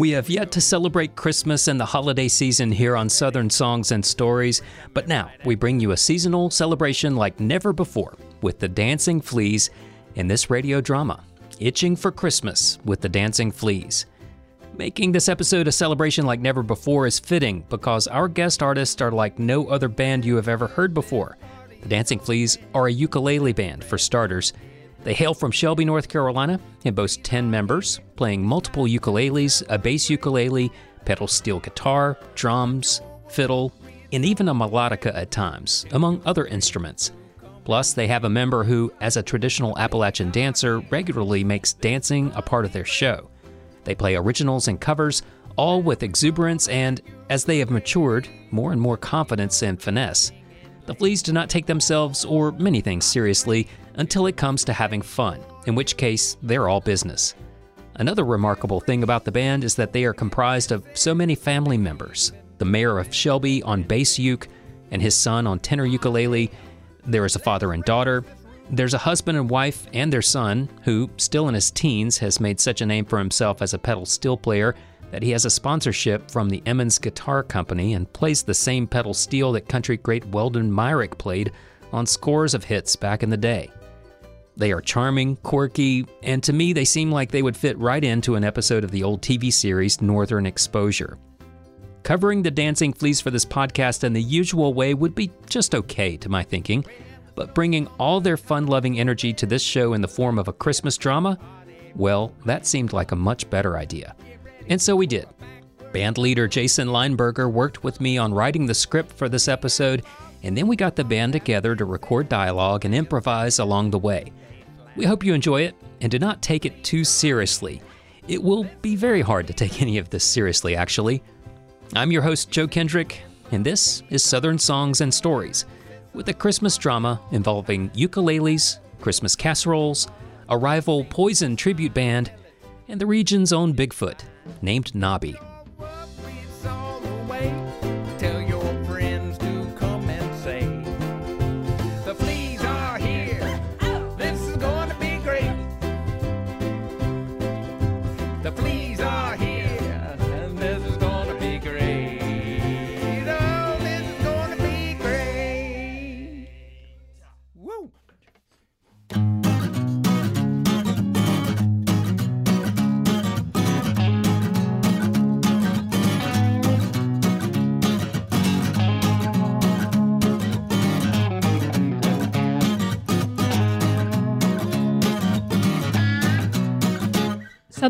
We have yet to celebrate Christmas and the holiday season here on Southern Songs and Stories, but now we bring you a seasonal celebration like never before with the Dancing Fleas in this radio drama, Itching for Christmas with the Dancing Fleas. Making this episode a celebration like never before is fitting because our guest artists are like no other band you have ever heard before. The Dancing Fleas are a ukulele band, for starters. They hail from Shelby, North Carolina, and boast 10 members, playing multiple ukuleles, a bass ukulele, pedal steel guitar, drums, fiddle, and even a melodica at times, among other instruments. Plus, they have a member who, as a traditional Appalachian dancer, regularly makes dancing a part of their show. They play originals and covers, all with exuberance and, as they have matured, more and more confidence and finesse. The Fleas do not take themselves or many things seriously until it comes to having fun, in which case they're all business. Another remarkable thing about the band is that they are comprised of so many family members. The mayor of Shelby on bass uke and his son on tenor ukulele. There is a father and daughter. There's a husband and wife and their son, who, still in his teens, has made such a name for himself as a pedal steel player that he has a sponsorship from the Emmons Guitar Company and plays the same pedal steel that country great Weldon Myrick played on scores of hits back in the day. They are charming, quirky, and to me, they seem like they would fit right into an episode of the old TV series Northern Exposure. Covering the Dancing Fleas for this podcast in the usual way would be just okay to my thinking, but bringing all their fun loving energy to this show in the form of a Christmas drama, well, that seemed like a much better idea. And so we did. Band leader Jason Leinberger worked with me on writing the script for this episode, and then we got the band together to record dialogue and improvise along the way. We hope you enjoy it and do not take it too seriously. It will be very hard to take any of this seriously, actually. I'm your host, Joe Kendrick, and this is Southern Songs and Stories, with a Christmas drama involving ukuleles, Christmas casseroles, a rival Poison tribute band, and the region's own Bigfoot, named Nobby.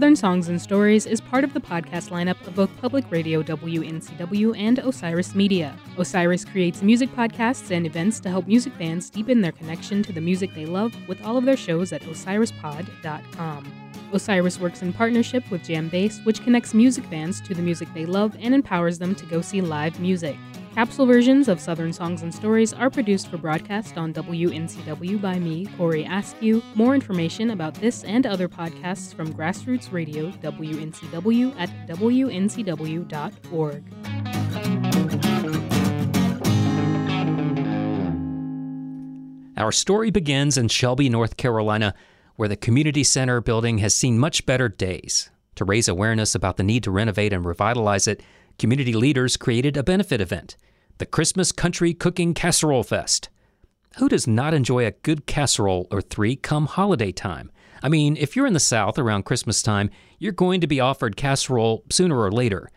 Southern Songs and Stories is part of the podcast lineup of both Public Radio WNCW and Osiris Media. Osiris creates music podcasts and events to help music fans deepen their connection to the music they love with all of their shows at osirispod.com. Osiris works in partnership with JamBase, which connects music fans to the music they love and empowers them to go see live music. Capsule versions of Southern Songs and Stories are produced for broadcast on WNCW by me, Corey Askew. More information about this and other podcasts from Grassroots Radio, WNCW, at WNCW.org. Our story begins in Shelby, North Carolina, where the community center building has seen much better days. To raise awareness about the need to renovate and revitalize it, community leaders created a benefit event, the Christmas Country Cooking Casserole Fest. Who does not enjoy a good casserole or three come holiday time? I mean, if you're in the South around Christmas time, you're going to be offered casserole sooner or later.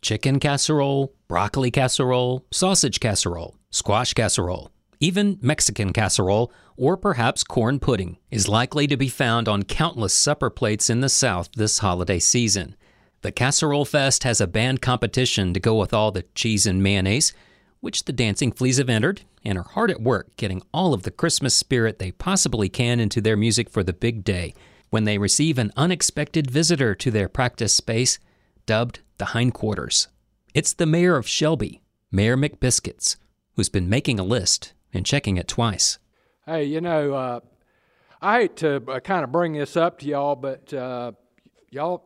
Chicken casserole, broccoli casserole, sausage casserole, squash casserole, even Mexican casserole, or perhaps corn pudding, is likely to be found on countless supper plates in the South this holiday season. The Casserole Fest has a band competition to go with all the cheese and mayonnaise, which the Dancing Fleas have entered and are hard at work getting all of the Christmas spirit they possibly can into their music for the big day when they receive an unexpected visitor to their practice space, dubbed the hindquarters. It's the mayor of Shelby, Mayor McBiscuits, who's been making a list and checking it twice. Hey, you know, uh, I hate to uh, kind of bring this up to y'all, but uh, y'all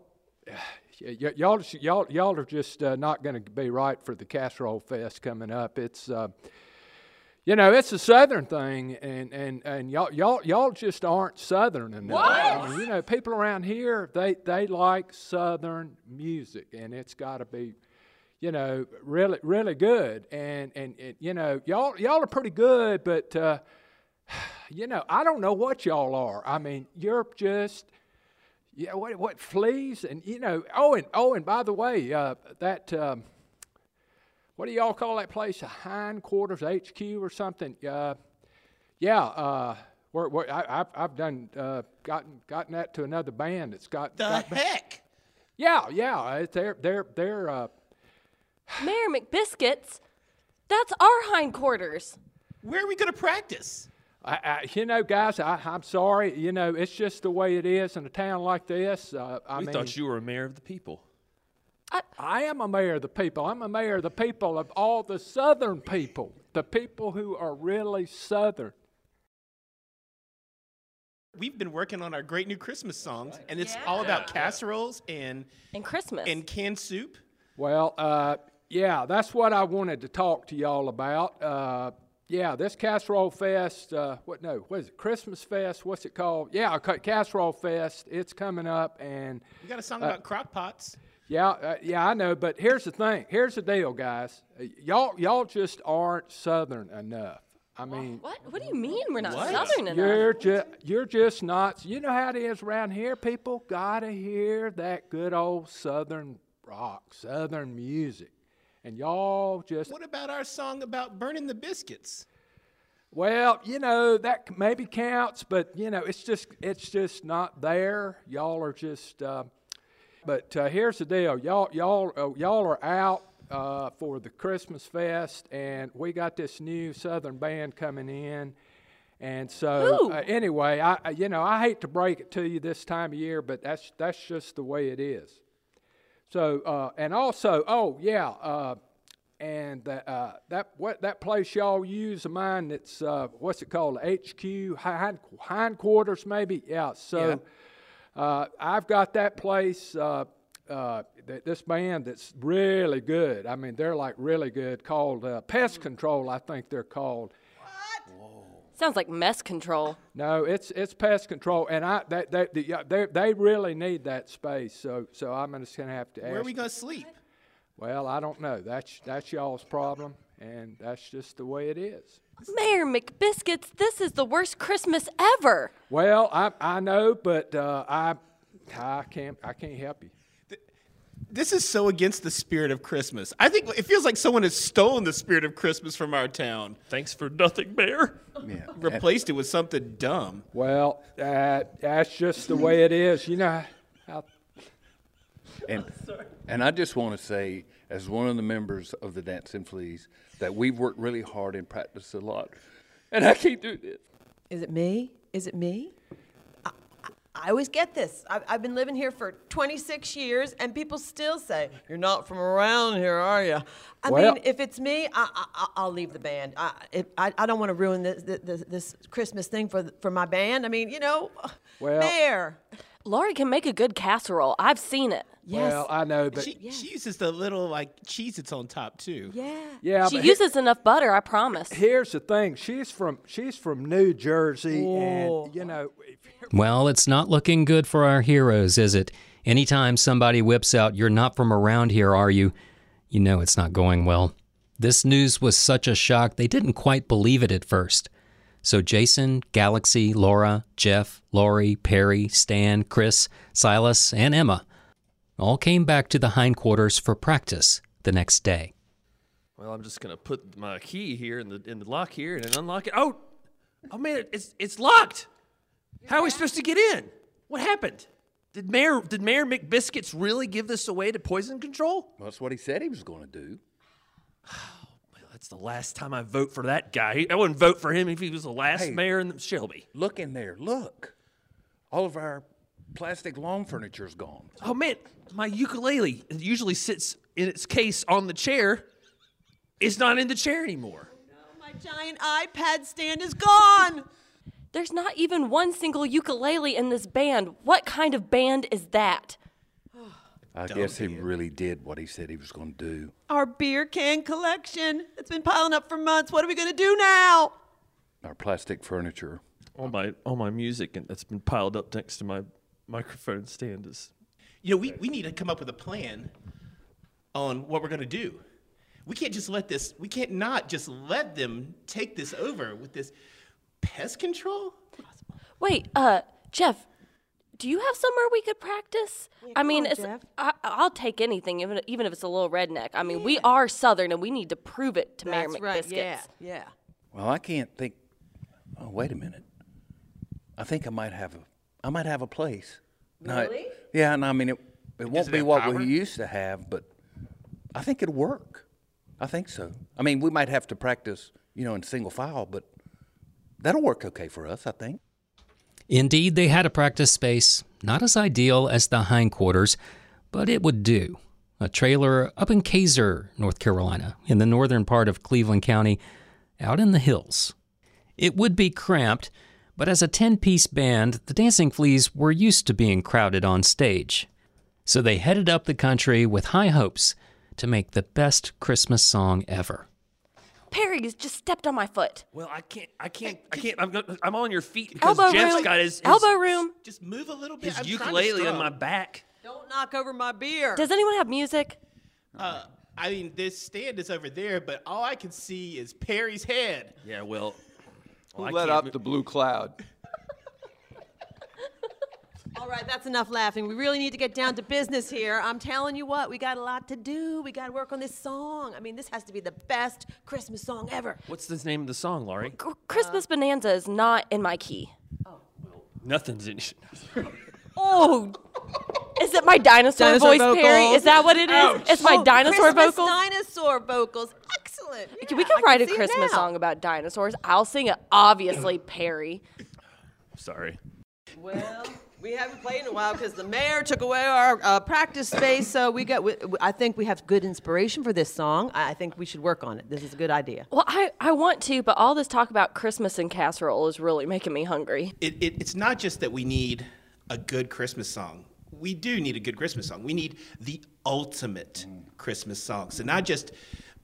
y- y'all, y'all, y'all are just uh, not going to be right for the casserole fest coming up. It's, uh, You know, it's a Southern thing, and, and, and y'all, y'all, y'all just aren't Southern enough. I mean, you know, people around here, they, they like Southern music, and it's got to be, you know, really, really good. And, and, and, you know, y'all, y'all are pretty good, but, uh, you know, I don't know what y'all are. I mean, you're just, yeah, what, what, fleas? And, you know, oh, and, oh, and by the way, uh, that, um, what do y'all call that place? A hindquarters HQ or something? Uh, yeah, uh, we're, we're, I, have I've done uh, gotten gotten that to another band that's got The got, heck? Yeah, yeah, uh, they're they're they're. Uh, Mayor McBiscuits, that's our hindquarters. Where are we going to practice? I, I, you know, guys, I, I'm sorry. You know, it's just the way it is in a town like this. Uh, I we mean, thought you were a mayor of the people. I am a mayor of the people. I'm a mayor of the people of all the Southern people, the people who are really Southern. We've been working on our great new Christmas songs, and it's all about casseroles and And Christmas. and canned soup. Well, uh, yeah, that's what I wanted to talk to y'all about. Uh, yeah, this Casserole Fest, uh, what, no, what is it, Christmas Fest? What's it called? Yeah, Ca- Casserole Fest, it's coming up, and you got a song about crock pots. yeah, uh, yeah, I know, but here's the thing. Here's the deal, guys. Uh, Y'all, y'all just aren't Southern enough. I mean, what? What do you mean we're not What? Southern enough? You're just you're just not. You know how it is around here. People gotta hear that good old Southern rock, Southern music, and y'all just What about our song about burning the biscuits? well, you know that maybe counts, but you know it's just it's just not there. Y'all are just. Uh, but uh, here's the deal, y'all y'all uh, y'all are out uh, for the Christmas fest, and we got this new Southern band coming in. And so, uh, anyway, I I- you know I hate to break it to you this time of year, but that's that's just the way it is. So, uh, and also, oh yeah, uh, and that uh, that what that place y'all use of mine. That's uh, what's it called? HQ hind, hindquarters, maybe. Yeah. So, uh, I've got that place. Uh, uh, th- this band that's really good. I mean, they're like really good. Called uh, Pest Control, I think they're called. Sounds like mess control. No, it's it's pest control, and I they they they, they, they really need that space. So so I'm just gonna have to ask. Where are we going to sleep? Well, I don't know. That's that's y'all's problem, and that's just the way it is. Mayor McBiscuits, this is the worst Christmas ever. Well, I I know, but uh, I I can't I can't help you. This is so against the spirit of Christmas. I think it feels like someone has stolen the spirit of Christmas from our town, Thanks for nothing, mayor. Yeah. Replaced it with something dumb. Well, uh, that's just the way it is. You know how And, and I just want to say, as one of the members of the Dancing Fleas, that we've worked really hard and practiced a lot. And I can't do this. Is it me? Is it me? I, always get this. I've, I've been living here for 26 years, and people still say, You're not from around here, are you? I Well- mean, if it's me, I, I, I- I'll leave the band. I, if, I, I don't want to ruin this, this, this Christmas thing for, for my band. I mean, you know, Well- Mayor. Lori can make a good casserole. I've seen it. Yes. well I know, but She, she uses the little like cheese that's on top too. yeah. yeah, She but he- uses enough butter, I promise. here's the thing. She's from she's from New Jersey, Oh. and you know. Well, it's not looking good for our heroes, is it? Anytime somebody whips out, You're not from around here, are you? You know it's not going well. This news was such a shock, they didn't quite believe it at first. So Jason, Galaxy, Laura, Jeff, Lori, Perry, Stan, Chris, Silas, and Emma all came back to the hindquarters for practice the next day. Well, I'm just gonna put my key here in the in the lock here and then unlock it. Oh, oh man, it's it's locked. How are we supposed to get in? What happened? Did Mayor did Mayor McBiscuits really give this away to poison control? Well, that's what he said he was going to do. Well, that's the last time I vote for that guy. I wouldn't vote for him if he was the last Hey. mayor in Shelby. Look in there. Look. All of our plastic lawn furniture is gone. Oh man, my ukulele it usually sits in its case on the chair. It's not in the chair anymore. My giant iPad stand is gone. There's not even one single ukulele in this band. What kind of band is that? I Don't guess he be a- really did what he said he was going to do. Our beer can collection. It's been piling up for months. What are we going to do now? Our plastic furniture. All my all my music and that's been piled up next to my microphone stand is. You know, we, we need to come up with a plan on what we're going to do. We can't just let this, we can't not just let them take this over with this pest control. Wait, uh, Jeff, do you have somewhere we could practice? I mean, on, it's, Jeff. I, I'll take anything, even even if it's a little redneck. I mean, we are Southern, and we need to prove it to Mayor That's McBiscuits. right. Yeah. Yeah. Well, I can't think. Oh, wait a minute. I think I might have a. I might have a place. Really? yeah, and I mean it. It won't be have what power? we used to have, but I think it'll work. I think so. I mean, we might have to practice, you know, in single file, but that'll work okay for us. I think. Indeed, they had a practice space, not as ideal as the hindquarters, but it would do. A trailer up in Casar, North Carolina, in the northern part of Cleveland County, out in the hills. It would be cramped, but as a 10 piece band, the Dancing Fleas were used to being crowded on stage. So they headed up the country with high hopes to make the best Christmas song ever. Perry has just stepped on my foot. Well, I can't. I can't. I can't. I'm. Gonna, I'm on your feet because Elbow Jeff's room. got his, his Elbow room. Just move a little bit. his I'm ukulele on my back. Don't knock over my beer. Does anyone have music? Uh, I mean, this stand is over there, but all I can see is Perry's head. Yeah. Well. Well I Let up mo- the blue cloud. All right, that's enough laughing. We really need to get down to business here. I'm telling you what, we got a lot to do. We got to work on this song. I mean, this has to be the best Christmas song ever. What's the name of the song, Laurie? Cr- Christmas Bonanza is not in my key. Oh. Well, nothing's in. Oh, is it my dinosaur, Dinosaur voice, Perry? Is that what it is? It's my Oh, dinosaur Christmas vocals. Dinosaur vocals. Excellent. we can I write a Christmas song about dinosaurs. I'll sing it, obviously, Perry. Sorry. Well, we haven't played in a while because the mayor took away our uh, practice space. So we got. We, I think we have good inspiration for this song. I I think we should work on it. This is a good idea. Well, I, I want to, but all this talk about Christmas and casserole is really making me hungry. It, it, it's not just that we need a good Christmas song. We do need a good Christmas song. We need the ultimate Christmas song. So not just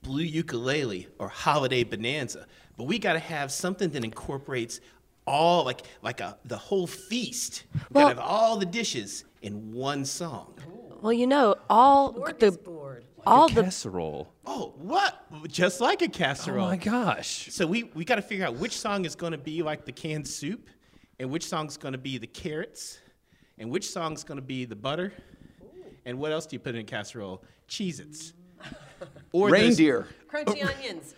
blue ukulele or holiday bonanza, but we got to have something that incorporates all like like a the whole feast. We Well- got to have all the dishes in one song. Well, you know, all the Board. all the Casserole. Oh, what? Just like a casserole. Oh my gosh. So we, we got to figure out which song is going to be like the canned soup, and which song's going to be the carrots, and which song's going to be the butter, and what else do you put in a casserole? Cheez-Its. Or Reindeer. Crunchy oh. onions.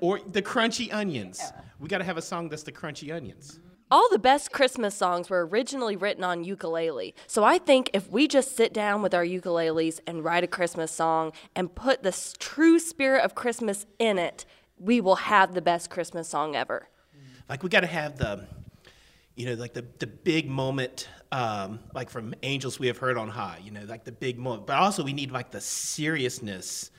or the crunchy onions. We got to have a song that's the crunchy onions. all the best Christmas songs were originally written on ukulele. So I think if we just sit down with our ukuleles and write a Christmas song and put the true spirit of Christmas in it, we will have the best Christmas song ever. Like we got to have the, you know, like the the big moment, um, like from Angels We Have Heard on High. You know, like the big moment. But also we need like the seriousness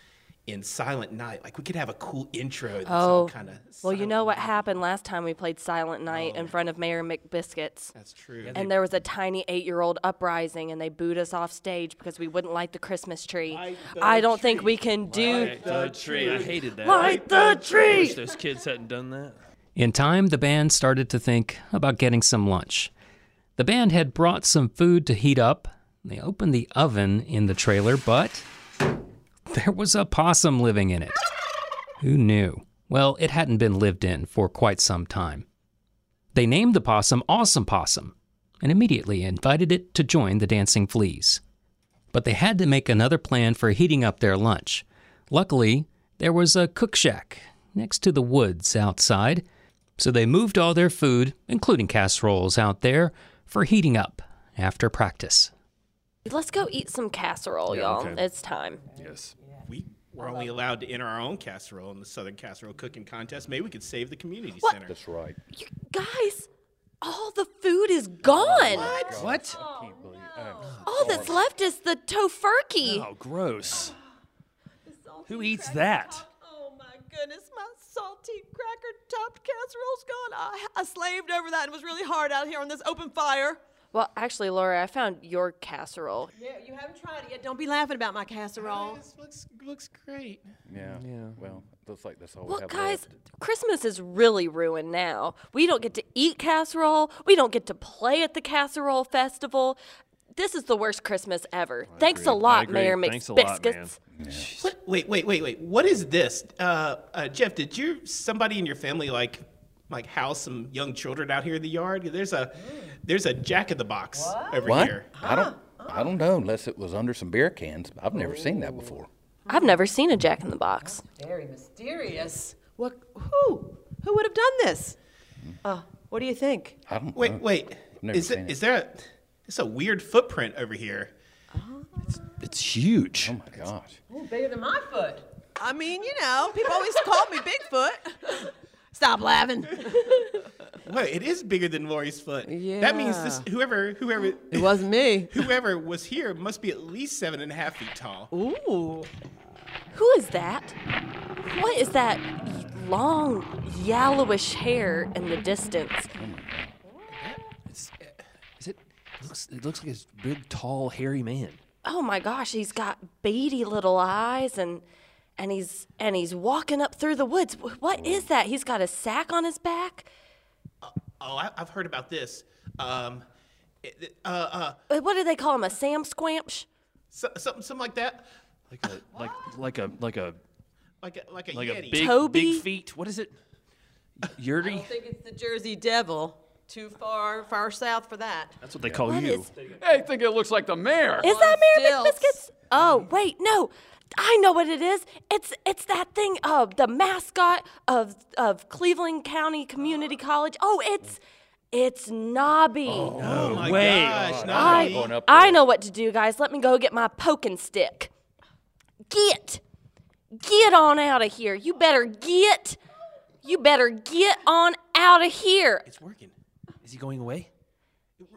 in Silent Night. Like we could have a cool intro. That's all Oh, kind of. well, you know what happened last time we played Silent Night in front of Mayor McBiscuits? That's true. And there was a tiny eight year old uprising, and they booed us off stage because we wouldn't light the Christmas tree. Light the I don't think we can do. light The tree. I hated that. Light the I tree! wish those kids hadn't done that. In time, the band started to think about getting some lunch. The band had brought some food to heat up. They opened the oven in the trailer, but there was a possum living in it. Who knew? Well, it hadn't been lived in for quite some time. They named the possum Awesome Possum and immediately invited it to join the Dancing Fleas. But they had to make another plan for heating up their lunch. Luckily, there was a cook shack next to the woods outside, so they moved all their food, including casseroles, out there for heating up after practice. Let's go eat some casserole, y'all. okay. It's time. Yes. we were only allowed to enter our own casserole in the Southern Casserole Cooking Contest. Maybe we could save the community What? center. That's right. You guys, all the food is gone. What? What? Oh, all that's left is the tofurkey. Oh, gross. Who eats that? Oh my goodness, my salty cracker topped casserole's gone. I, I slaved over that and was really hard out here on this open fire. Well, actually, Laura, I found your casserole. Yeah, you haven't tried it yet. Don't be laughing about my casserole. This looks looks great. Yeah. Yeah. Well, looks like this all we Well, have guys, left. Christmas is really ruined now. We don't get to eat casserole. We don't get to play at the casserole festival. This is the worst Christmas ever. Thanks a agree. I lot. Mayor Thanks a lot, man. McBiscuits. What? Wait, wait, wait, wait. What is this? Uh, uh, Jeff, did you somebody in your family like like house some young children out here in the yard? There's a there's a Jack in the Box over What? here. I don't. I don't know unless it was under some beer cans. I've never seen that before. I've never seen a Jack in the Box. Very mysterious. What? Who? Who would have done this? Uh, what do you think? I don't. Wait, know. wait. never Is seen it it. is there a it's a weird footprint over here? It's it's ah. huge. Oh my gosh. bigger than my foot. I mean, you know, people always call me Bigfoot. Stop laughing. Wait, it is bigger than Lori's foot. Yeah. That means this whoever whoever It wasn't me. whoever was here must be at least seven and a half feet tall. Ooh. Who is that? What is that long, yellowish hair in the distance? Oh Is it? It looks. It looks like a big, tall, hairy man. Oh my gosh, he's got beady little eyes and and he's and he's walking up through the woods. What is that? He's got a sack on his back. Oh, I, I've heard about this. Um, it- uh, uh, Uh, What do they call him? A Sam Squamch? so, something something like that, Like a like like a like a like a like a like a big Toby? big feet. What is it? Yurdi. I think it's the Jersey Devil. Too far, far south for that. That's what they call What you. is- Hey, I think it looks like the mayor. Is that Mary stilts. McBiscuits? Oh wait, no. I know what it is. It's it's that thing of the mascot of of Cleveland County Community College. Oh, it's it's Nobby. oh, oh my way. gosh! I, Nobby. going up I know what to do, guys. Let me go get my poking stick. Get. Get on out of here. You better get. You better get on out of here. It's working. Is he going away?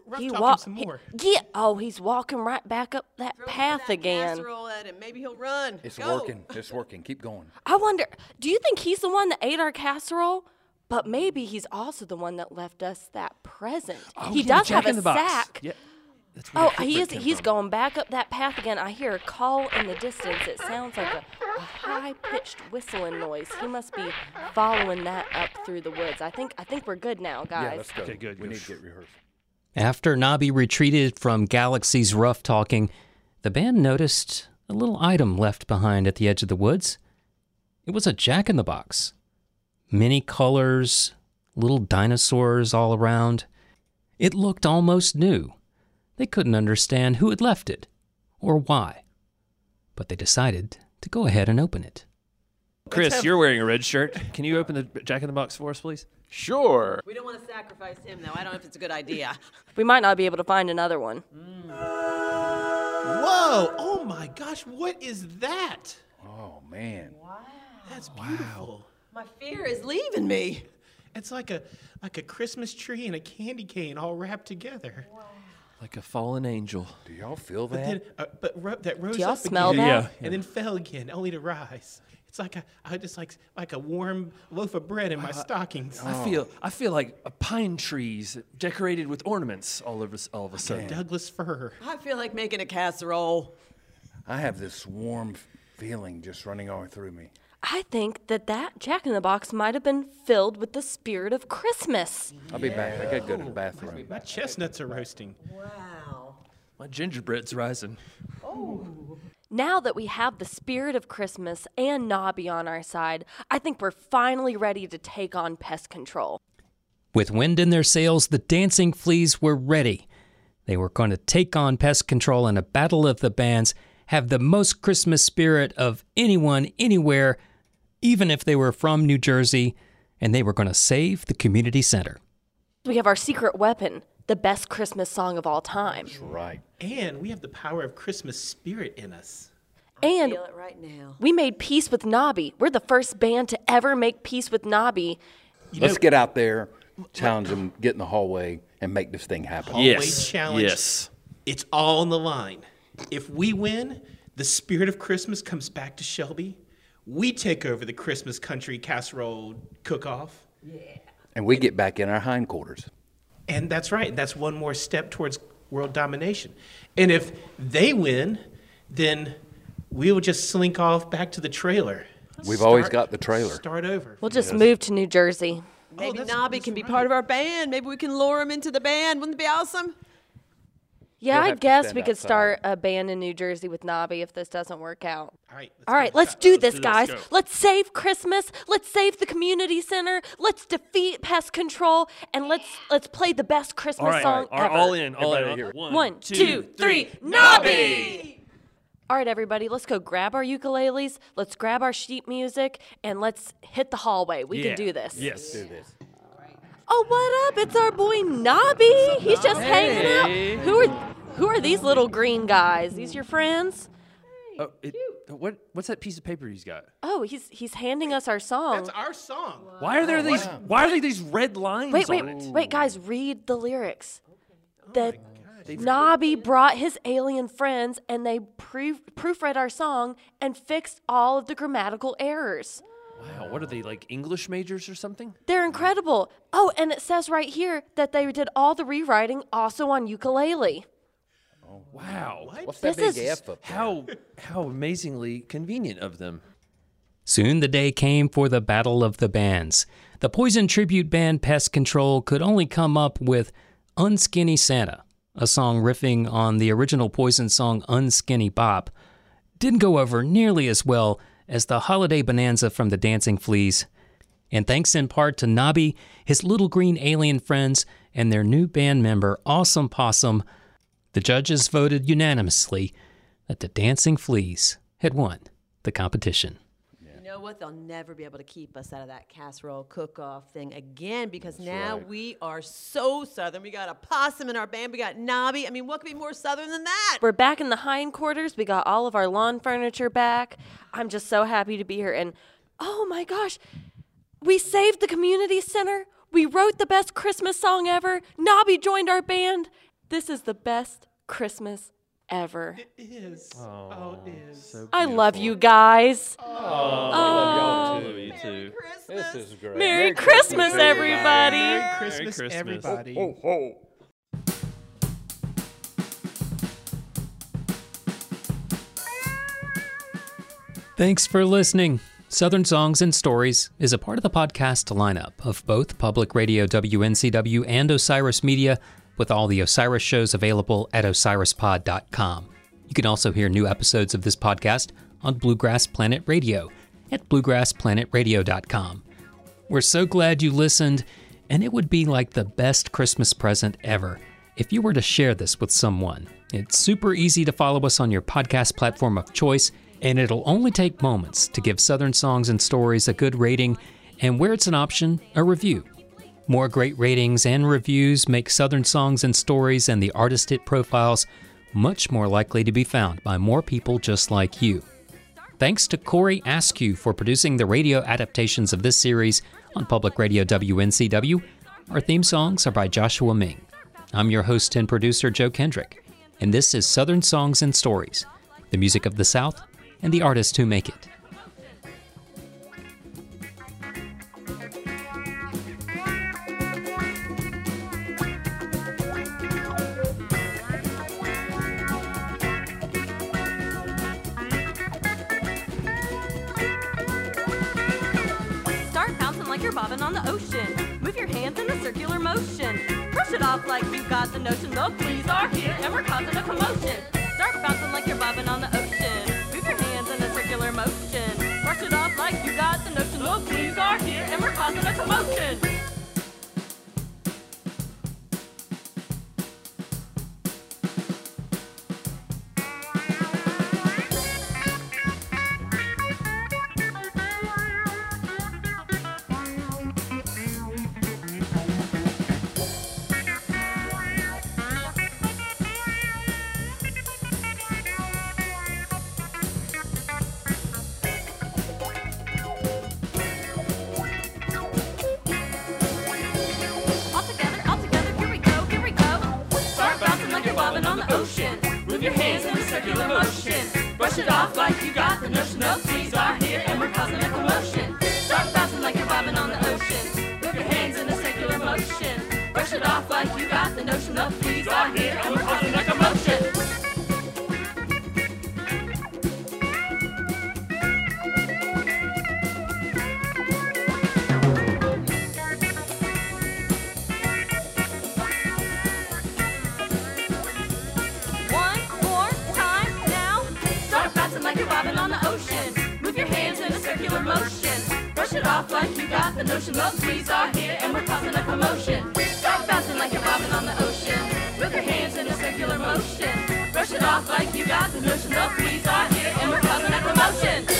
Rough He talk him walk. some he- more. Get. Oh, he's walking right back up that Throw path that again. Casserole at him. Maybe he'll run. It's Go. working. It's working. Keep going. I wonder, do you think he's the one that ate our casserole? But maybe he's also the one that left us that present. Oh, he yeah, does have in a the sack. Yeah. That's Oh, the he is. He's from. going back up that path again. I hear a call in the distance. It sounds like a, a high-pitched whistling noise. He must be following that up through the woods. I think. I think we're good now, guys. Yeah, let's go. Okay, good, We good. need to get rehearsed. After Nobby retreated from Galaxy's rough talking, the band noticed a little item left behind at the edge of the woods. It was a jack in the box. Many colors, little dinosaurs all around. It looked almost new. They couldn't understand who had left it or why, but they decided to go ahead and open it. Chris, you're wearing a red shirt. Can you open the Jack in the Box for us, please? Sure. We don't want to sacrifice him, though. I don't know if it's a good idea. We might not be able to find another one. Mm. Whoa! Oh my gosh! What is that? Oh man. Wow. That's beautiful. My fear is leaving me. It's like a like a Christmas tree and a candy cane all wrapped together. Like a fallen angel. Do y'all feel But that? then, uh, but ro- that rose y'all up smell again, that? Yeah. and then fell again, only to rise. It's like a, I just like like a warm loaf of bread in my stockings. I feel I feel like uh, pine trees decorated with ornaments all over all of a sudden. Douglas fir. I feel like making a casserole. I have this warm feeling just running all through me. I think that that Jack in the Box might have been filled with the spirit of Christmas. I'll be back. I gotta go to the bathroom. My chestnuts are roasting. Wow. My gingerbread's rising. Oh. Now that we have the spirit of Christmas and Nobby on our side, I think we're finally ready to take on pest control. With wind in their sails, the dancing fleas were ready. They were going to take on pest control in a battle of the bands, have the most Christmas spirit of anyone, anywhere, even if they were from New Jersey, and they were going to save the community center. We have our secret weapon, the best Christmas song of all time. Right. And we have the power of Christmas spirit in us. And Feel it right now. we made peace with Nobby. We're the first band to ever make peace with Nobby. You Let's know, get out there, challenge them, get in the hallway, and make this thing happen. Always Yes. challenge. Yes. It's all on the line. If we win, the spirit of Christmas comes back to Shelby. We take over the Christmas country casserole cook-off. And we get back in our hindquarters. And that's right. That's one more step towards world domination. And if they win, then we will just slink off back to the trailer. We've always got the trailer. Start over. We'll just move to New Jersey. Maybe oh, that's- Nobby can be right. part of our band. Maybe we can lure him into the band. Wouldn't it be awesome? Yeah, I guess we could outside. start a band in New Jersey with Nobby if this doesn't work out. All right. All right, let's do this, guys. Let's save Christmas. Let's save the community center. Let's defeat pest control, and let's let's play the best Christmas All right, song all, right, ever. all in, all Everybody in. here. One, two, three, Nobby! All right, everybody, let's go grab our ukuleles. Let's grab our sheet music, and let's hit the hallway. We Yeah. can do this. Yes. Do this. Oh, what up? It's our boy Nobby. He's just hanging Hey. out. Who are who are these little green guys? These your friends? Oh, it, what what's that piece of paper he's got? Oh, he's he's handing us our song. That's our song. Why are there these? Why are there these red lines Wait, wait, on it? wait, guys, read the lyrics. That Nobby brought his alien friends and they pre- proofread our song and fixed all of the grammatical errors. Wow, what are they like English majors or something? They're incredible. Oh, and it says right here that they did all the rewriting also on ukulele. Oh, wow. What's that This big is- F up there? How how amazingly convenient of them. Soon the day came for the Battle of the Bands. The Poison tribute band Pest Control could only come up with Unskinny Santa, a song riffing on the original Poison song Unskinny Bop. Didn't go over nearly as well as the Holiday Bonanza from the Dancing Fleas. And thanks in part to Nobby, his little green alien friends, and their new band member, Awesome Possum, the judges voted unanimously that the Dancing Fleas had won the competition. You know what? They'll never be able to keep us out of that casserole cook-off thing again because now we are so southern. We got a possum in our band. We got Nobby. I mean, what could be more southern than that? We're back in the hindquarters. We got all of our lawn furniture back. I'm just so happy to be here. And oh my gosh, we saved the community center. We wrote the best Christmas song ever. Nobby joined our band. This is the best Christmas ever. It is. Oh, it is. I love you guys. Oh, love you too. This is great. Merry Christmas, everybody. Merry Christmas, Christmas. everybody. Thanks for listening. Southern Songs and Stories is a part of the podcast lineup of both Public Radio WNCW and Osiris Media, with all the Osiris shows available at osirispod.com. You can also hear new episodes of this podcast on Bluegrass Planet Radio at bluegrassplanetradio.com. We're so glad you listened, and it would be like the best Christmas present ever if you were to share this with someone. It's super easy to follow us on your podcast platform of choice, and it'll only take moments to give Southern Songs and Stories a good rating, and where it's an option, a review. More great ratings and reviews make Southern Songs and Stories and the artist it profiles much more likely to be found by more people just like you. Thanks to Corey Askew for producing the radio adaptations of this series on Public Radio WNCW. Our theme songs are by Joshua Ming. I'm your host and producer, Joe Kendrick, and this is Southern Songs and Stories, the music of the South and the artists who make it. The notion. The fleas are here and we're causing a commotion. Start bouncing like you're bobbing on the ocean. Move your hands in a circular motion. Brush it off like you got the notion. The fleas are here and we're causing a commotion. Brush it off like you got the notion of fleas are here. look like you got the notion. Love squeeze are here and we're causing a commotion. Start bouncing like you're bobbing on the ocean. With your hands in a circular motion. Brush it off like you got the notion. Love squeeze are here and we're causing a commotion.